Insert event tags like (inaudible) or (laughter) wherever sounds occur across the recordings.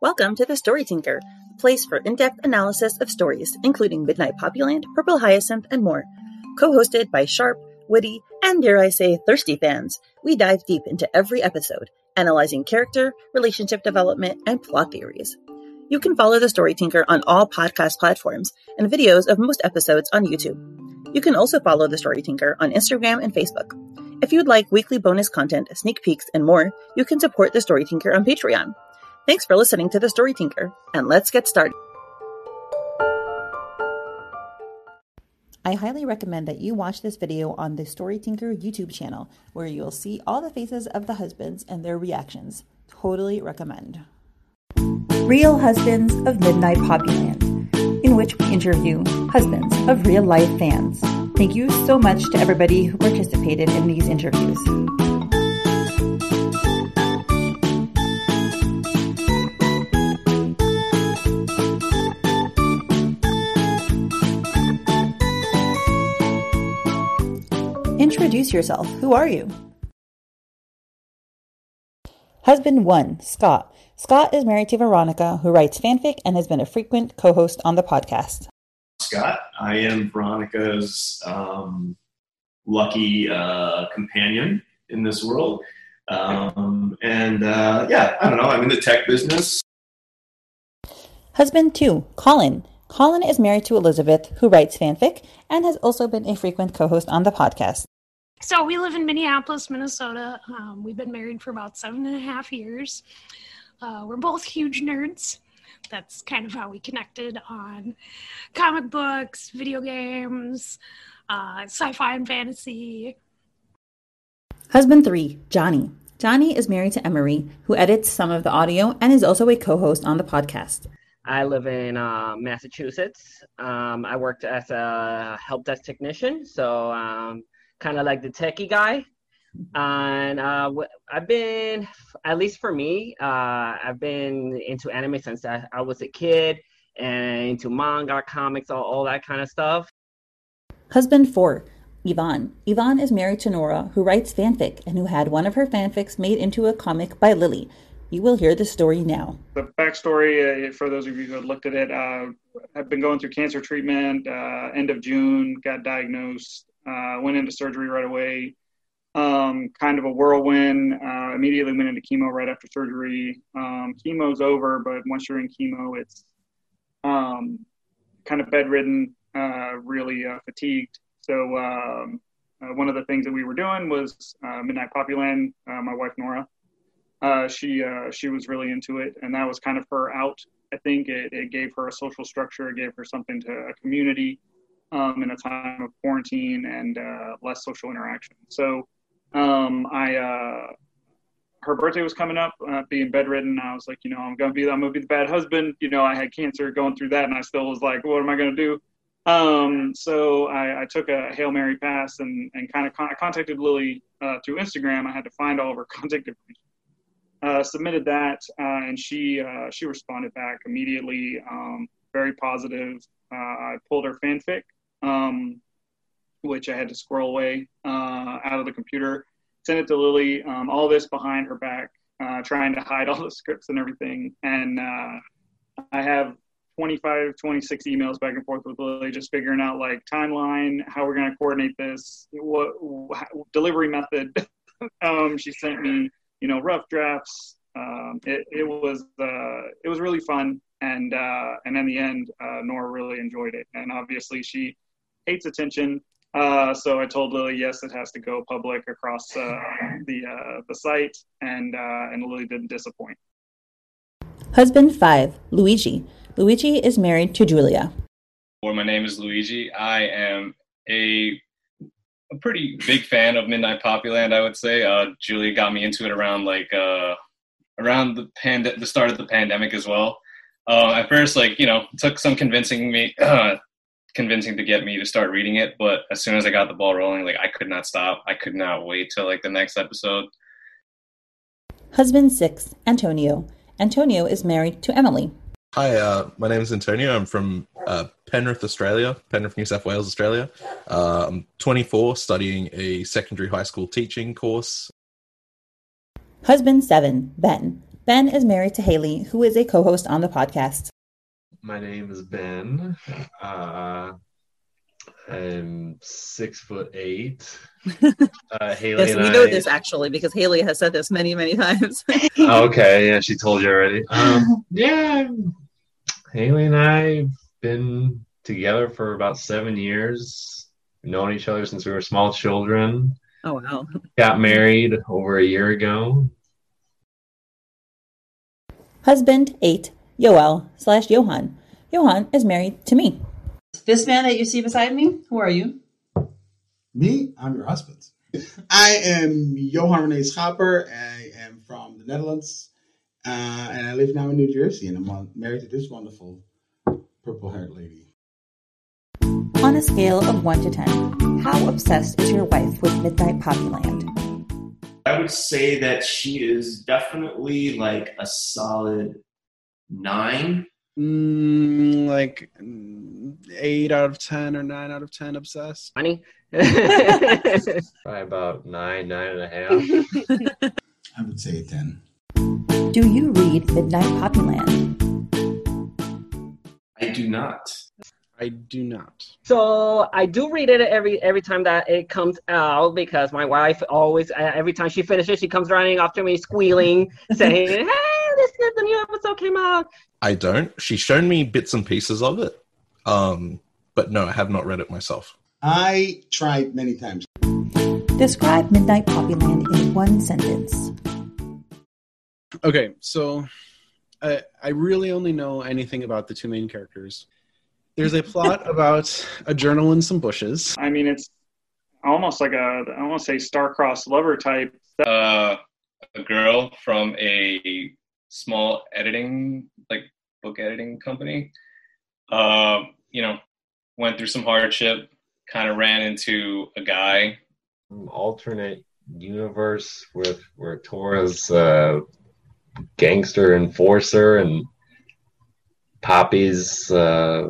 Welcome to the Story Tinker, a place for in depth analysis of stories, including Midnight Poppyland, Purple Hyacinth, and more. Co hosted by sharp, witty, and dare I say, thirsty fans, we dive deep into every episode, analyzing character, relationship development, and plot theories. You can follow the Story Tinker on all podcast platforms and videos of most episodes on YouTube. You can also follow the Story Tinker on Instagram and Facebook. If you'd like weekly bonus content, sneak peeks, and more, you can support the Story Tinker on Patreon. Thanks for listening to the Story Tinker, and let's get started. I highly recommend that you watch this video on the Story Tinker YouTube channel, where you'll see all the faces of the husbands and their reactions. Totally recommend. Real Husbands of Midnight Poppyland, in which we interview husbands of real life fans. Thank you so much to everybody who participated in these interviews. Introduce yourself. Who are you? Husband 1, Scott. Scott is married to Veronica, who writes fanfic and has been a frequent co host on the podcast. Scott. I am Veronica's um, lucky uh, companion in this world. Um, and uh, yeah, I don't know, I'm in the tech business. Husband 2, Colin. Colin is married to Elisabeth, who writes fanfic and has also been a frequent co host on the podcast. So we live in Minneapolis, Minnesota. Um, we've been married for about seven and a half years. Uh, we're both huge nerds. That's kind of how we connected on comic books, video games, uh, sci fi and fantasy. Husband 3, Johnny. Johnny is married to Emery, who edits some of the audio and is also a co host on the podcast. I live in uh, Massachusetts. Um, I worked as a help desk technician, so um, kind of like the techie guy. And uh, I've been, at least for me, uh, I've been into anime since I, I, was a kid and into manga, comics, all, all that kind of stuff. Husband 4, Ivan. Ivan is married to Nora, who writes fanfic and who had one of her fanfics made into a comic by Lily, you will hear the story now. The backstory, uh, for those of you who have looked at it, uh, I've been going through cancer treatment. Uh, end of June, got diagnosed, uh, went into surgery right away. Um, kind of a whirlwind. Uh, immediately went into chemo right after surgery. Um, chemo's over, but once you're in chemo, it's um, kind of bedridden, uh, really fatigued. So um, one of the things that we were doing was Midnight Poppyland. my wife Nora uh, she uh, she was really into it, and that was kind of her out. I think it, it gave her a social structure, it gave her something to a community um, in a time of quarantine and uh, less social interaction. So um, I uh, her birthday was coming up, uh, being bedridden. I was like, you know, I'm gonna be I'm gonna be the bad husband. You know, I had cancer, going through that, and I still was like, what am I gonna do? Um, so I, I, took a Hail Mary pass and, and kind of con- contacted Lily uh, through Instagram. I had to find all of her (laughs) contact information uh, submitted that, uh, and she she responded back immediately, um, very positive. Uh, I pulled her fanfic, um, which I had to squirrel away uh, out of the computer, sent it to Lily. Um, all this behind her back, trying to hide all the scripts and everything, and I have 25, 26 emails back and forth with Lily, just figuring out like timeline, how we're going to coordinate this, what, what delivery method. (laughs) um, she sent me you know, rough drafts. Um, it, it was uh, it was really fun, and uh, and in the end, uh, Nora really enjoyed it. And obviously, she hates attention, uh, so I told Lily, yes, it has to go public across uh, the uh, the site, and and Lily didn't disappoint. Husband five, Luigi. Luigi is married to Julia. Well, my name is Luigi. I am a a pretty big fan of Midnight Poppyland. I would say uh, Julia got me into it around like uh, around the pand- the start of the pandemic as well. Uh, at first, like you know, took some convincing me, (clears throat) convincing to get me to start reading it. But as soon as I got the ball rolling, like I could not stop. I could not wait till like the next episode. Husband six, Antonio. Antonio is married to Emily. Hi, uh, my name is Antonio. I'm from uh, Penrith, Australia, Penrith, New South Wales, Australia. Uh, I'm 24, studying a secondary high school teaching course. Husband seven, Ben. Ben is married to Haley, who is a co host on the podcast. My name is Ben. Uh, I'm six foot eight. (laughs) Uh, Haley yes, and we know I- this actually because Haley has said this many, many times. (laughs) okay, yeah, she told you already. Um, yeah, Haley and I have been together for about seven years. We've known each other since we were small children. oh, wow. Got married over a year ago. Husband 8, Yoel slash Johan. Johan is married to me. This man that you see beside me, who are you? Me, I'm your husband. I am Johan Rene Schaper. I am from the Netherlands. Uh, and I live now in New Jersey. And I'm married to this wonderful purple haired lady. On a scale of 1 to 10, how obsessed is your wife with Midnight Poppyland? I would say that she is definitely like a solid nine. Mm, like eight out of ten or nine out of ten obsessed. Honey. (laughs) Probably about nine, nine and a half. (laughs) I would say 10. Do you read Midnight Poppyland? I do not. I do not. So I do read it every every time that it comes out because my wife always uh, every time she finishes she comes running after me squealing saying (laughs) hey this is the new episode came out I don't. She's shown me bits and pieces of it. Um, but no, I have not read it myself. I tried many times. Describe Midnight Poppyland in one sentence. Okay, so I I really only know anything about the two main characters. There's a plot (laughs) about a journal in some bushes. I mean, it's almost like a I want to say star-crossed lover type. uh, a girl from a small editing, like book editing company. Uh, you know, went through some hardship, kind of ran into a guy. Alternate universe with where Tora's uh, gangster enforcer and Poppy's uh,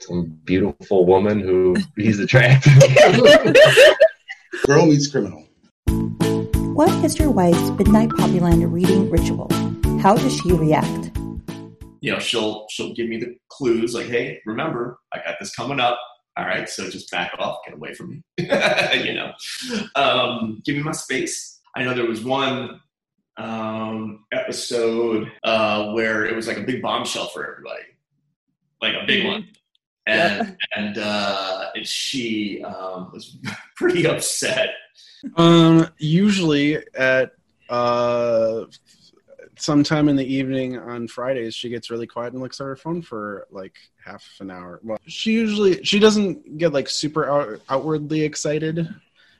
some beautiful woman who he's attracted to. (laughs) Girl meets criminal. What is your wife's Midnight Poppyland reading ritual? How does she react? You know, she'll she'll give me the clues like, hey, remember, I got this coming up. All right, so just back off, get away from me. (laughs) you know, um, give me my space. I know there was one um, episode uh, where it was like a big bombshell for everybody, like a big one, and and uh, and she um, was (laughs) pretty upset. Um, usually at uh sometime in the evening on Fridays, she gets really quiet and looks at her phone for like half an hour. Well, she usually she doesn't get like super out, outwardly excited,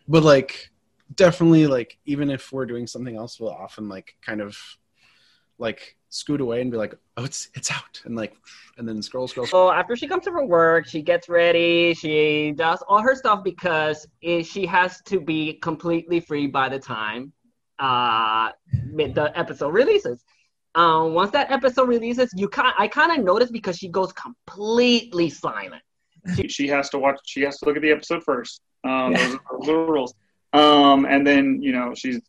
but like definitely like even if we're doing something else, we'll often like kind of like scoot away and be like, "Oh, it's it's out," and like and then scroll scroll. scroll. So after she comes from work, she gets ready. She does all her stuff because it, she has to be completely free by the time uh, the episode releases. Um, once that episode releases, you can I kind of notice because she goes completely silent. She, she has to watch. She has to look at the episode first. Um, those, are, those are rules. Um, and then you know she's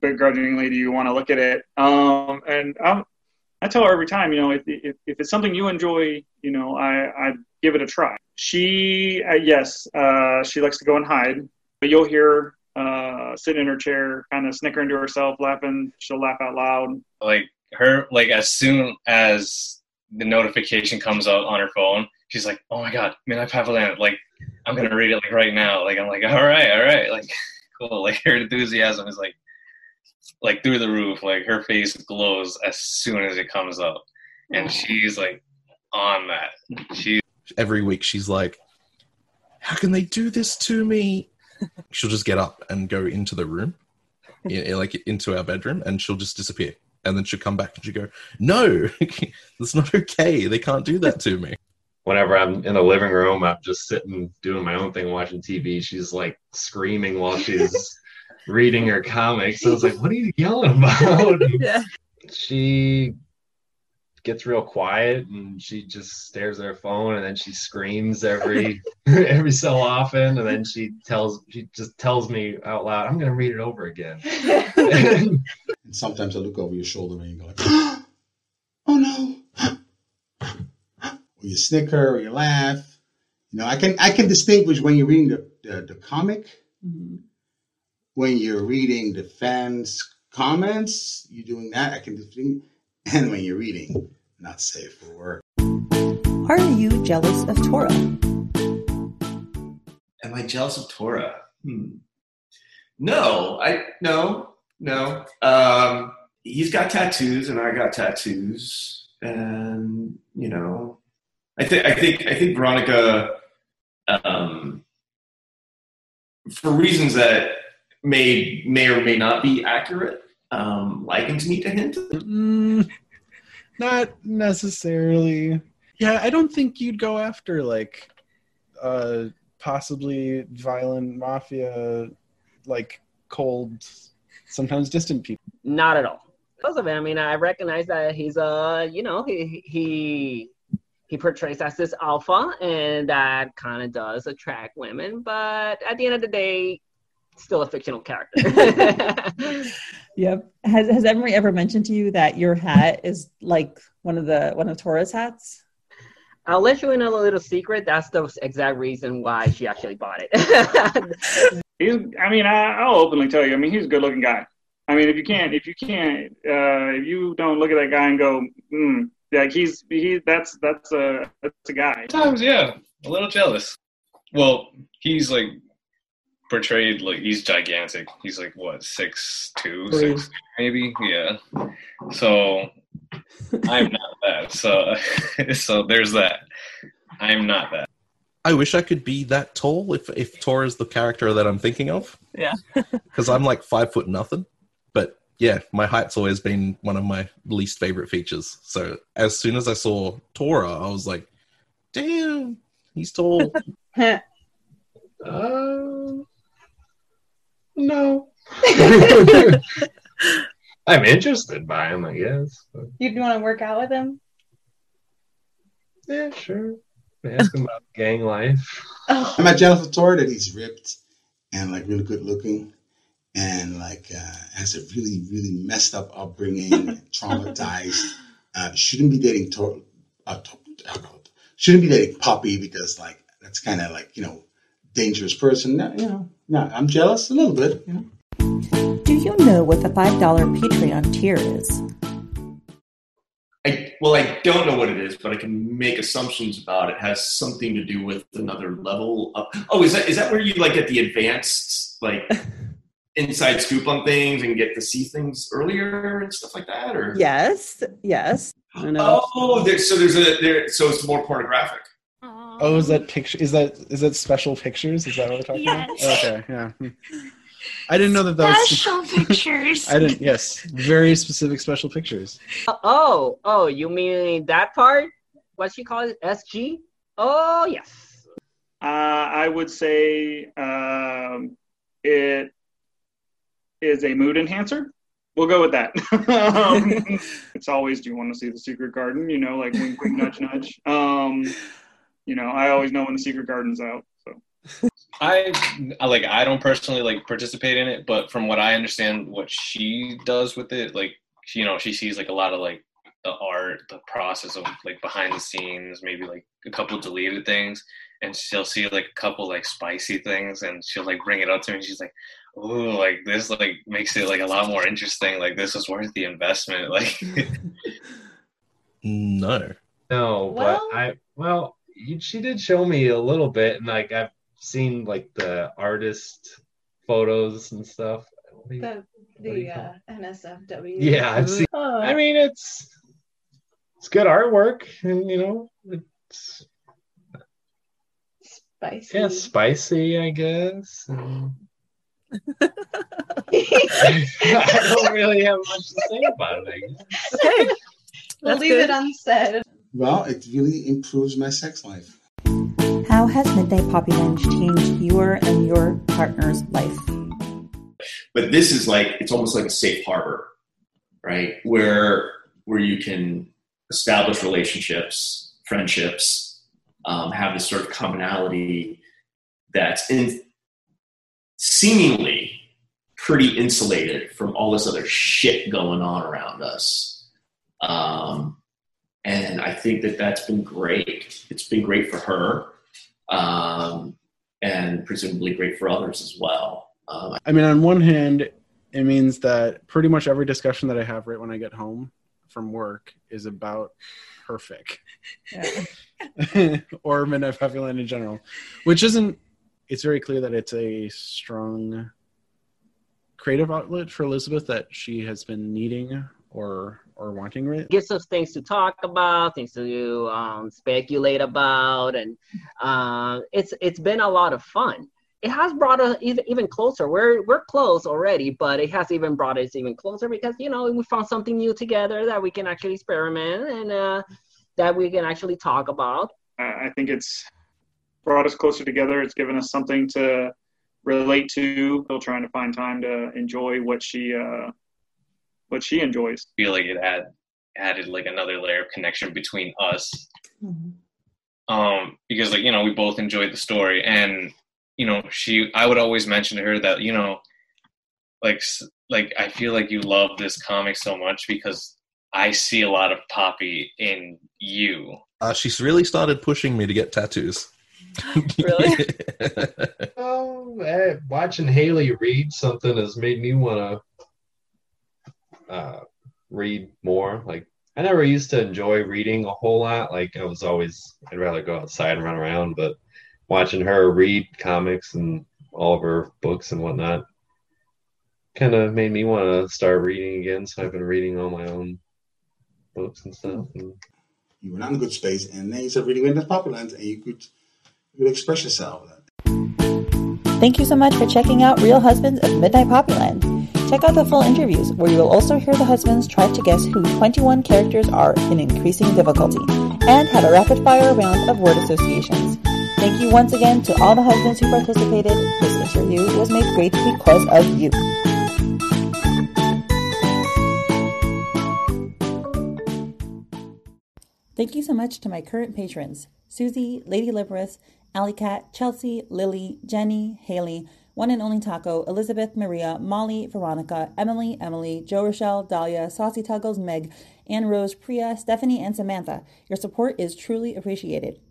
begrudgingly, do you want to look at it? Um, and i I tell her every time, you know, if, if, if it's something you enjoy, you know, I I give it a try. She uh, yes, uh, she likes to go and hide, but you'll hear uh, sitting in her chair, kind of snickering to herself, laughing. She'll laugh out loud. Like her, like as soon as the notification comes up on her phone, she's like, "Oh my god, Midnight Poppyland!" Like I'm gonna read it like right now. Like I'm like, "All right, all right," like (laughs) cool. Like her enthusiasm is like like through the roof. Like her face glows as soon as it comes up, and she's like on that. She Every week she's like, How can they do this to me? (laughs) She'll just get up and go into the room, in, (laughs) in- like into our bedroom, and she'll just disappear. And then she'll come back and she'll go, No, (laughs) that's not okay. They can't do that to me. Whenever I'm in the living room, I'm just sitting doing my own thing, watching TV. She's like screaming while she's reading her comics. I was like, "What are you yelling (laughs) about?" (laughs) Yeah. she gets real quiet and she just stares at her phone and then she screams every (laughs) every so often and then she tells she just tells me out loud i'm going to read it over again And sometimes I look over your shoulder and you go like, (gasps) oh no. (gasps) or you snicker or you laugh. You know, I can I can distinguish when you're reading the, the, the comic, mm-hmm. When you're reading the fans' comments, you're doing that, I can distinguish. And when you're reading, not safe for work. Are you jealous of Tora? Am I jealous of Tora? Hmm. No, I no, no. Um, he's got tattoos and I got tattoos, and you know, I think I think I think Veronica, um, for reasons that may may or may not be accurate, um, likens me to him. Mm, not necessarily. Yeah, I don't think you'd go after like uh possibly violent mafia like cold sometimes distant people. Not at all. Because of it, I mean, I recognize that he's uh, you know, he he he portrays as this alpha, and that kind of does attract women. But at the end of the day, still a fictional character. (laughs) (laughs) Yep. Has has Emery ever mentioned to you that your hat is like one of the one of Tora's hats? I'll let you in a little secret. That's the exact reason why she actually bought it. (laughs) He's, I mean, I, I'll openly tell you. I mean, he's a good-looking guy. I mean, if you can't, if you can't, uh, if you don't look at that guy and go, mm, like he's he, that's that's a that's a guy. Sometimes, yeah, a little jealous. Well, he's like portrayed like he's gigantic. He's like what six two, Three. six maybe, yeah. So I'm not (laughs) that. So (laughs) so there's that. I'm not that. I wish I could be that tall if if Tor is the character that I'm thinking of. Yeah. (laughs) Because I'm like five foot nothing. But yeah, my height's always been one of my least favorite features. So as soon as I saw Tora, I was like, damn, he's tall. Uh, no. (laughs) I'm interested by him, I guess. But You'd want to work out with him? yeah, sure. Ask him about gang life. I'm not jealous of Tor that he's ripped and like really good looking and like uh, has a really, really messed up upbringing, (laughs) traumatized. Uh, shouldn't be dating Tor. Uh, Tor- shouldn't be dating Poppy because like that's kind of like you know dangerous person. You know, no, I'm jealous a little bit. You know. Do you know what the $5 Patreon tier is? I well, I don't know what it is, but I can make assumptions about it. it has something to do with another level of. Oh, is that is that where you like get the advanced like (laughs) inside scoop on things and get to see things earlier and stuff like that? Or Yes, yes. I know. oh, there, so there's a there, so it's more pornographic. Oh, is that picture? Is that is that special pictures? Is that what we're talking Yes. about? Okay, yeah. I didn't know that that was Special (laughs) pictures. I didn't. Yes, very specific special pictures. oh, oh, you mean that part? What she calls it? SG? Oh, yes. Uh, I would say um, it is a mood enhancer. We'll go with that. (laughs) um, (laughs) it's always, do you want to see the secret garden? You know, like wink, wink, nudge, nudge. Um, you know, I always know when the secret garden's out. So I I, like I don't personally like participate in it, but from what I understand, what she does with it, like you know, she sees like a lot of like the art, the process of like behind the scenes, maybe like a couple deleted things, and she'll see like a couple like spicy things, and she'll like bring it up to me. And she's like, "Oh, like this like makes it like a lot more interesting. Like this is worth the investment." (laughs) Like No. No, Well- but I well, you- she did show me a little bit, and like I've seen like the artist photos and stuff. You- The the uh, NSFW. Yeah, I've seen. Oh. I mean, it's it's good artwork, and you know, it's spicy. yeah, spicy, I guess. and- (laughs) I don't really have much to say about it. I guess. Okay. we'll leave good. it unsaid. Well, it really improves my sex life. How has Midnight Poppy Land changed your and your partner's life? but this is like it's almost like a safe harbor right where where you can establish relationships, friendships, um, have this sort of commonality that's in, seemingly pretty insulated from all this other shit going on around us. Um, and I think that that's been great. It's been great for her, um, and presumably great for others as well. Um, I mean, on one hand, it means that pretty much every discussion that I have right when I get home from work is about her fic (laughs) or Midnight Poppyland in general, which isn't. It's very clear that it's a strong creative outlet for Elisabeth that she has been needing or or wanting right gives us things to talk about things to um, speculate about and uh, it's it's been a lot of fun it has brought us even, even closer we're we're close already but it has even brought us even closer because you know we found something new together that we can actually experiment and uh, that we can actually talk about I think it's brought us closer together. It's given us something to relate to. Still trying to find time to enjoy what she uh, what she enjoys. feel like it had added like another layer of connection between us um because like you know we both enjoyed the story and you know she i would always mention to her that you know like like i feel like you love this comic so much because i see a lot of poppy in you Uh, she's really started pushing me to get tattoos. (laughs) Really? (laughs) Oh, eh, watching Haley read something has made me want to uh, read more. Like, I never used to enjoy reading a whole lot. Like, I was always, I'd rather go outside and run around, but watching her read comics and all of her books and whatnot kind of made me want to start reading again. So I've been reading all my own books and stuff. And You were not in a good space, and then you started reading Midnight Poppyland, and you could you could express yourself. Thank you so much for checking out Real Husbands of Midnight Poppyland. Check out the full interviews where you will also hear the husbands try to guess who 21 characters are in increasing difficulty and have a rapid fire round of word associations. Thank you once again to all the husbands who participated. This interview was made great because of you. Thank you so much to my current patrons Susie, Lady Libris, Alley Cat, Chelsea, Lily, Jenny, Haley, One and Only Taco, Elizabeth, Maria, Molly, Veronica, Emily, Emily, Joe Rochelle, Dahlia, Saucy Tuggles, Meg, Anne Rose, Priya, Stephanie, and Samantha. Your support is truly appreciated.